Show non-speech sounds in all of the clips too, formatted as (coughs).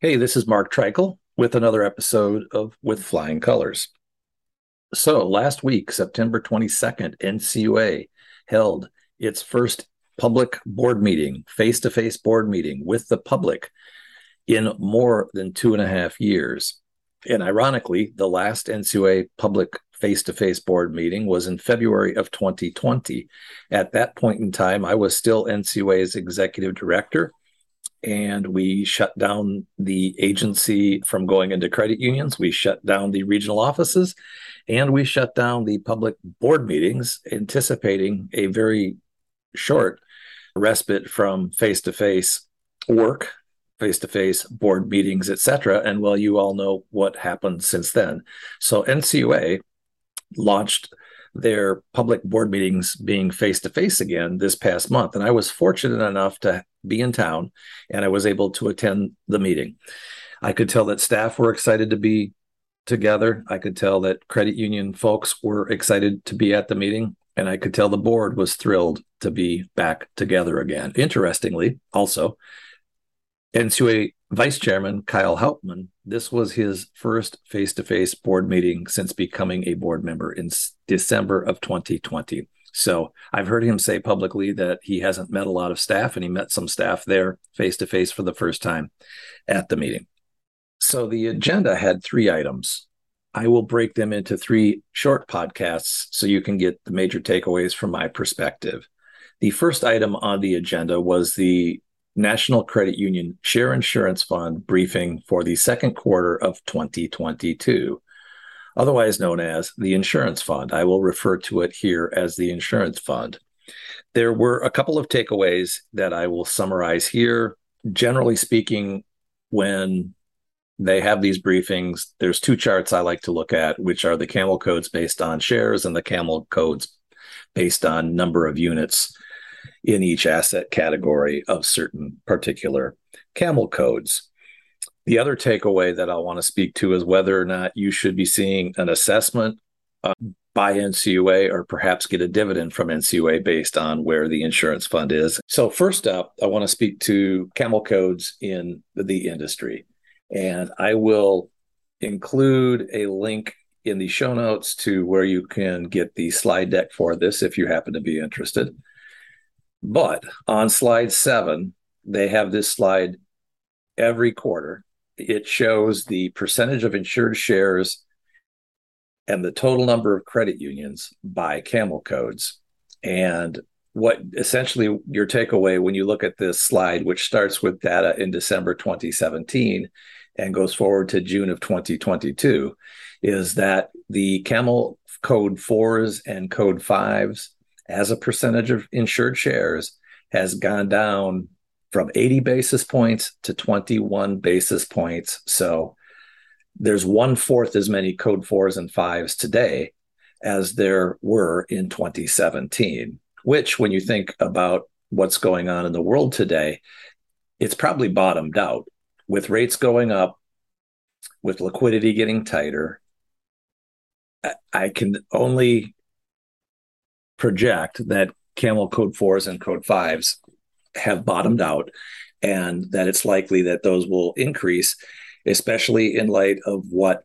Hey, this is Mark Treichel with another episode of With Flying Colors. So, last week, September 22nd, NCUA held its first public board meeting, face to face board meeting with the public in more than two and a half years. And ironically, the last NCUA public face to face board meeting was in February of 2020. At that point in time, I was still NCUA's executive director and we shut down the agency from going into credit unions. We shut down the regional offices and we shut down the public board meetings, anticipating a very short respite from face to face work, face to face board meetings, etc. And well, you all know what happened since then. So NCUA launched their public board meetings being face to face again this past month. And I was fortunate enough to be in town and I was able to attend the meeting. I could tell that staff were excited to be together. I could tell that credit union folks were excited to be at the meeting. And I could tell the board was thrilled to be back together again. Interestingly, also, NCUA Vice Chairman Kyle Hauptman, this was his first face to face board meeting since becoming a board member in December of 2020. So I've heard him say publicly that he hasn't met a lot of staff and he met some staff there face to face for the first time at the meeting. So the agenda had three items. I will break them into three short podcasts so you can get the major takeaways from my perspective. The first item on the agenda was the National Credit Union Share Insurance Fund briefing for the second quarter of 2022 otherwise known as the insurance fund. I will refer to it here as the insurance fund. There were a couple of takeaways that I will summarize here. Generally speaking, when they have these briefings, there's two charts I like to look at, which are the camel codes based on shares and the camel codes based on number of units in each asset category of certain particular camel codes. The other takeaway that I want to speak to is whether or not you should be seeing an assessment uh, by NCUA or perhaps get a dividend from NCUA based on where the insurance fund is. So, first up, I want to speak to camel codes in the industry. And I will include a link in the show notes to where you can get the slide deck for this if you happen to be interested. But on slide seven, they have this slide every quarter it shows the percentage of insured shares and the total number of credit unions by camel codes. And what essentially your takeaway when you look at this slide, which starts with data in December 2017 and goes forward to June of 2022, is that the camel code fours and code fives as a percentage of insured shares has gone down from 80 basis points to 21 basis points. So there's one fourth as many code fours and fives today as there were in 2017, which, when you think about what's going on in the world today, it's probably bottomed out with rates going up, with liquidity getting tighter. I can only project that camel code fours and code fives have bottomed out and that it's likely that those will increase, especially in light of what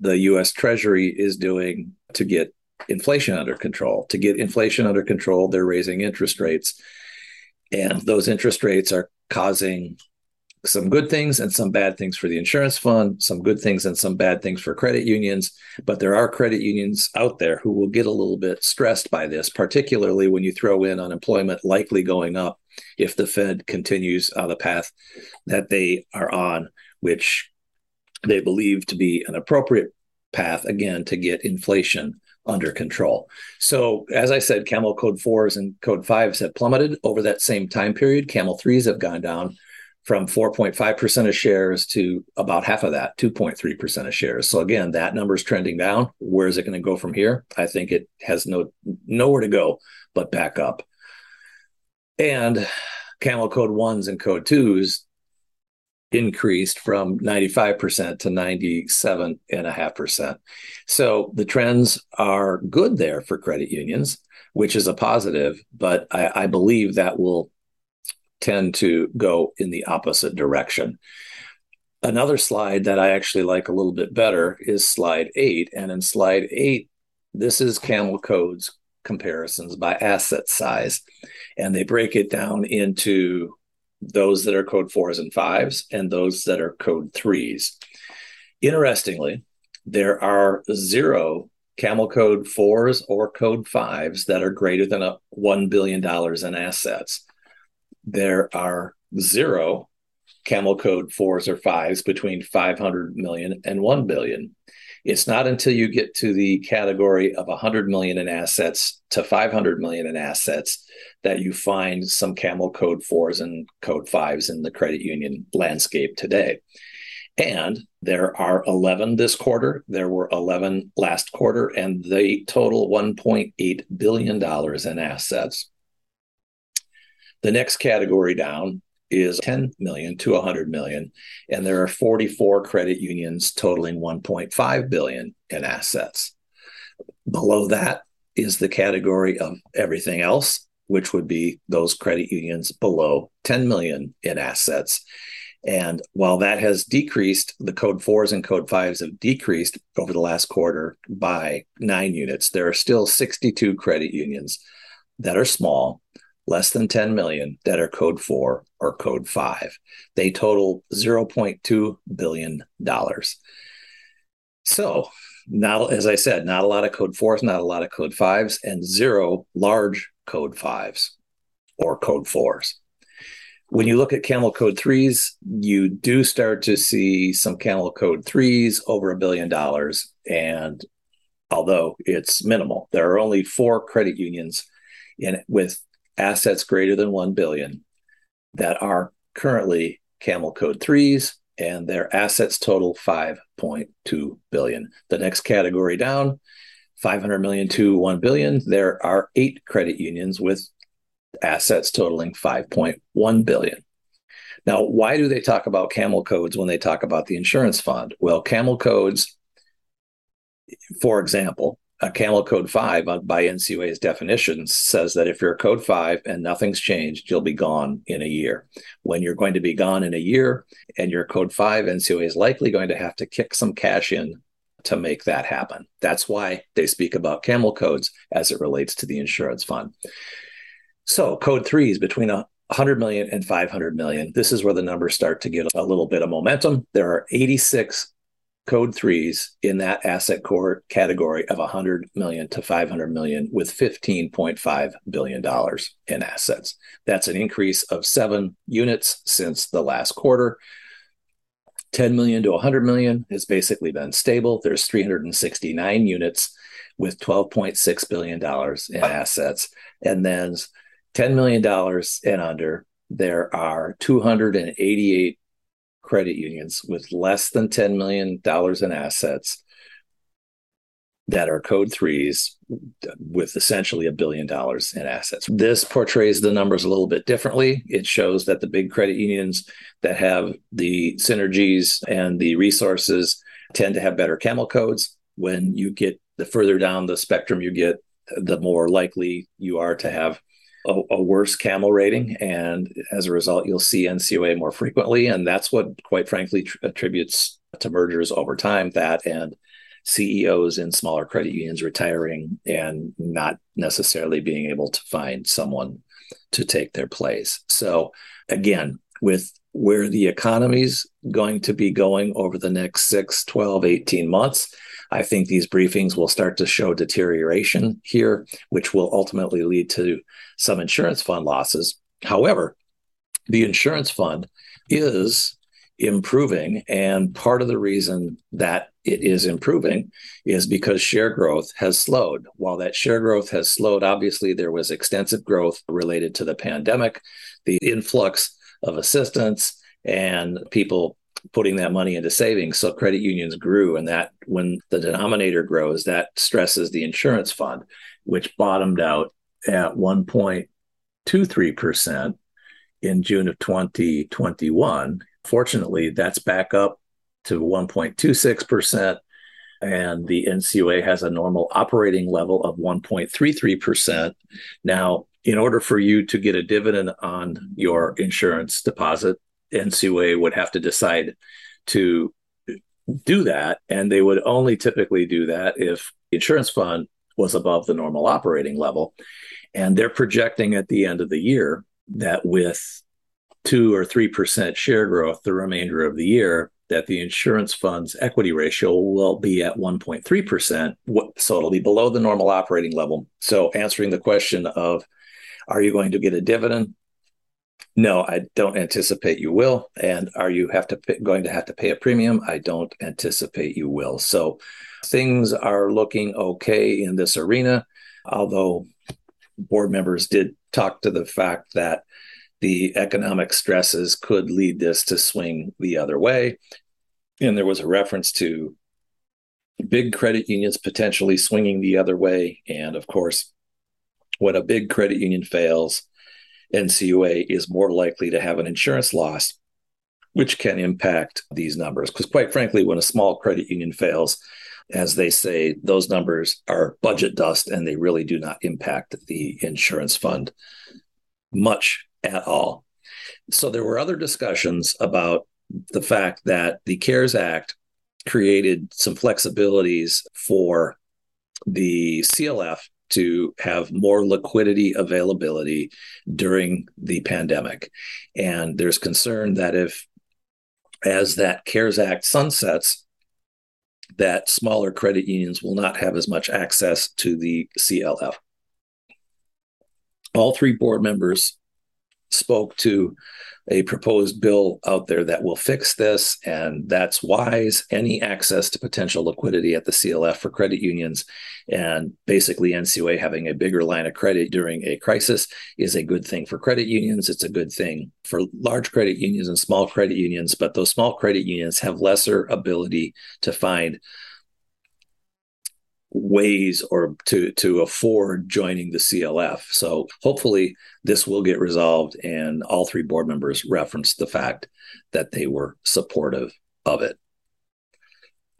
the US Treasury is doing to get inflation under control. To get inflation under control, they're raising interest rates. And those interest rates are causing some good things and some bad things for the insurance fund, some good things and some bad things for credit unions. But there are credit unions out there who will get a little bit stressed by this, particularly when you throw in unemployment likely going up if the Fed continues on the path that they are on, which they believe to be an appropriate path, again, to get inflation under control. So, as I said, camel code fours and code fives have plummeted over that same time period. Camel threes have gone down from 4.5% of shares to about half of that, 2.3% of shares. So again, that number is trending down. Where is it going to go from here? I think it has no nowhere to go but back up. And camel code ones and code twos increased from 95% to 97.5%. So the trends are good there for credit unions, which is a positive, but I, I believe that will tend to go in the opposite direction. Another slide that I actually like a little bit better is slide eight. And in slide eight, this is Camel Codes comparisons by asset size. And they break it down into those that are code fours and fives and those that are code threes. Interestingly, there are zero camel code fours or code fives that are greater than a $1 billion in assets. There are zero camel code fours or fives between 500 million and 1 billion. It's not until you get to the category of 100 million in assets to 500 million in assets that you find some camel code fours and code fives in the credit union landscape today. And there are 11 this quarter. There were 11 last quarter, and they total $1.8 billion in assets. The next category down is 10 million to 100 million and there are 44 credit unions totaling 1.5 billion in assets. Below that is the category of everything else which would be those credit unions below 10 million in assets. And while that has decreased the code fours and code fives have decreased over the last quarter by nine units. There are still 62 credit unions that are small less than 10 million that are code 4 or code 5 they total 0.2 billion dollars. So not as i said not a lot of code 4s not a lot of code 5s and zero large code 5s or code 4s when you look at camel code 3s you do start to see some camel code 3s over a billion dollars. And although it's minimal there are only four credit unions in with assets greater than 1 billion that are currently camel code 3s and their assets total 5.2 billion. The next category down 500 million to 1 billion. There are eight credit unions with assets totaling 5.1 billion. Now why do they talk about camel codes when they talk about the insurance fund? Well camel codes for example a camel code 5 by NCUA's definition says that if you're a code 5 and nothing's changed, you'll be gone in a year. When you're going to be gone in a year and you're code 5, NCUA is likely going to have to kick some cash in to make that happen. That's why they speak about camel codes as it relates to the insurance fund. So, code 3 is between a 100 million and 500 million. This is where the numbers start to get a little bit of momentum. There are 86 code threes in that asset core category of 100 million to 500 million with 15.5 billion dollars in assets. That's an increase of seven units since the last quarter. 10 million to 100 million has basically been stable. There's 369 units with 12.6 billion dollars in assets. And then 10 million dollars and under there are 288 credit unions with less than $10 million in assets that are code threes with essentially a billion dollars in assets. This portrays the numbers a little bit differently. It shows that the big credit unions that have the synergies and the resources tend to have better camel codes. When you get the further down the spectrum you get, the more likely you are to have a, a, worse camel rating and as a result you'll see NCUA more frequently and that's what quite frankly tr- attributes to mergers over time that and ceos in smaller credit unions retiring and not necessarily being able to find someone to take their place. So again with where the economy's going to be going over the next 6 12 18 months I think these briefings will start to show deterioration here, which will ultimately lead to some insurance fund losses. However, the insurance fund is improving. And part of the reason that it is improving is because share growth has slowed. While that share growth has slowed, obviously there was extensive growth related to the pandemic, the influx of assistance, and people putting that money into savings. So credit unions grew, and that when the denominator grows, that stresses the insurance fund, which bottomed out at 1.23% in June of 2021. Fortunately, that's back up to 1.26%. And the NCUA has a normal operating level of 1.33%. Now, in order for you to get a dividend on your insurance deposit, NCUA would have to decide to do that. And they would only typically do that if the insurance fund was above the normal operating level. And they're projecting at the end of the year that with two or three percent share growth the remainder of the year, that the insurance fund's equity ratio will be at 1.3%. So it'll be below the normal operating level. So answering the question of, are you going to get a dividend? No, I don't anticipate you will. And are you have to pay, going to have to pay a premium? I don't anticipate you will. So things are looking okay in this arena, although board members did talk to the fact that the economic stresses could lead this to swing the other way. And there was a reference to big credit unions potentially swinging the other way. And of course, when a big credit union fails, NCUA is more likely to have an insurance loss, which can impact these numbers. Because, quite frankly, when a small credit union fails, as they say, those numbers are budget dust and they really do not impact the insurance fund much at all. So, there were other discussions about the fact that the CARES Act created some flexibilities for the CLF to have more liquidity availability during the pandemic. And there's concern that if, as that CARES Act sunsets, that smaller credit unions will not have as much access to the CLF. All three board members spoke to a proposed bill out there that will fix this, and that's wise. Any access to potential liquidity at the CLF for credit unions and basically NCUA having a bigger line of credit during a crisis is a good thing for credit unions. It's a good thing for large credit unions and small credit unions, but those small credit unions have lesser ability to find ways or to to afford joining the CLF. So hopefully this will get resolved and all three board members referenced the fact that they were supportive of it.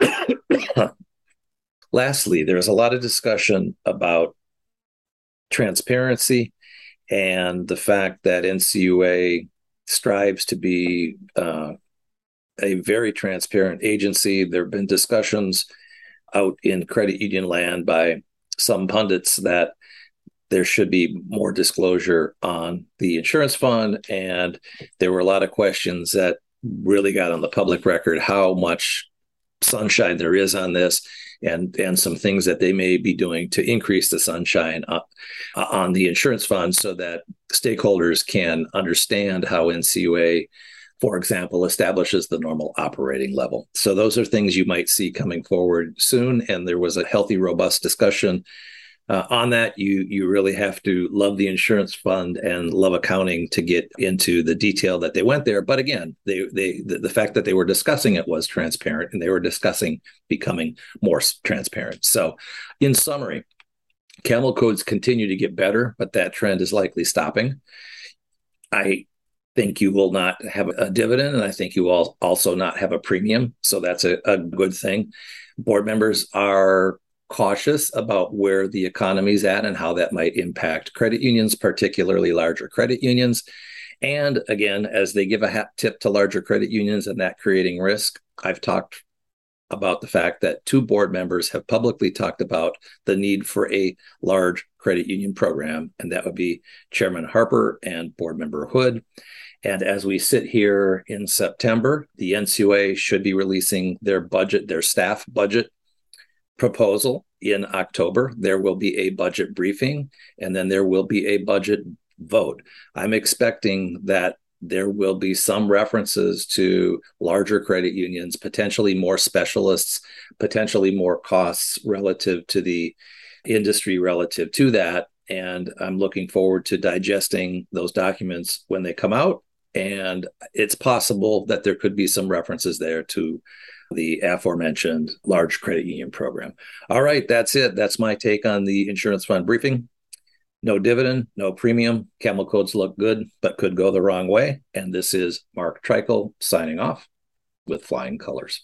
(coughs) Lastly, there's a lot of discussion about transparency and the fact that NCUA strives to be uh, a very transparent agency. There have been discussions out in credit union land by some pundits that there should be more disclosure on the insurance fund. And there were a lot of questions that really got on the public record how much sunshine there is on this and and some things that they may be doing to increase the sunshine uh, on the insurance fund so that stakeholders can understand how NCUA for example, establishes the normal operating level. So those are things you might see coming forward soon. And there was a healthy, robust discussion uh, on that. You you really have to love the insurance fund and love accounting to get into the detail that they went there. But again, they they the, the fact that they were discussing it was transparent, and they were discussing becoming more transparent. So, in summary, camel codes continue to get better, but that trend is likely stopping. I think you will not have a dividend, and I think you will also not have a premium. So that's a, a good thing. Board members are cautious about where the economy is at and how that might impact credit unions, particularly larger credit unions. And again, as they give a hat tip to larger credit unions and that creating risk, I've talked about the fact that two board members have publicly talked about the need for a large credit union program, and that would be Chairman Harper and Board Member Hood. And as we sit here in September, the NCUA should be releasing their budget, their staff budget proposal in October. There will be a budget briefing, and then there will be a budget vote. I'm expecting that there will be some references to larger credit unions, potentially more specialists, potentially more costs relative to the industry relative to that. And I'm looking forward to digesting those documents when they come out. And it's possible that there could be some references there to the aforementioned large credit union program. All right, that's it. That's my take on the insurance fund briefing. No dividend, no premium. Camel codes look good, but could go the wrong way. And this is Mark Treichel signing off with flying colors.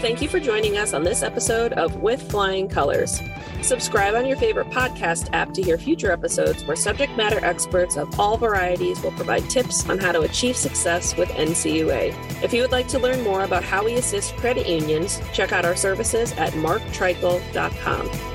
Thank you for joining us on this episode of With Flying Colors. Subscribe on your favorite podcast app to hear future episodes where subject matter experts of all varieties will provide tips on how to achieve success with NCUA. If you would like to learn more about how we assist credit unions, check out our services at marktreichel.com.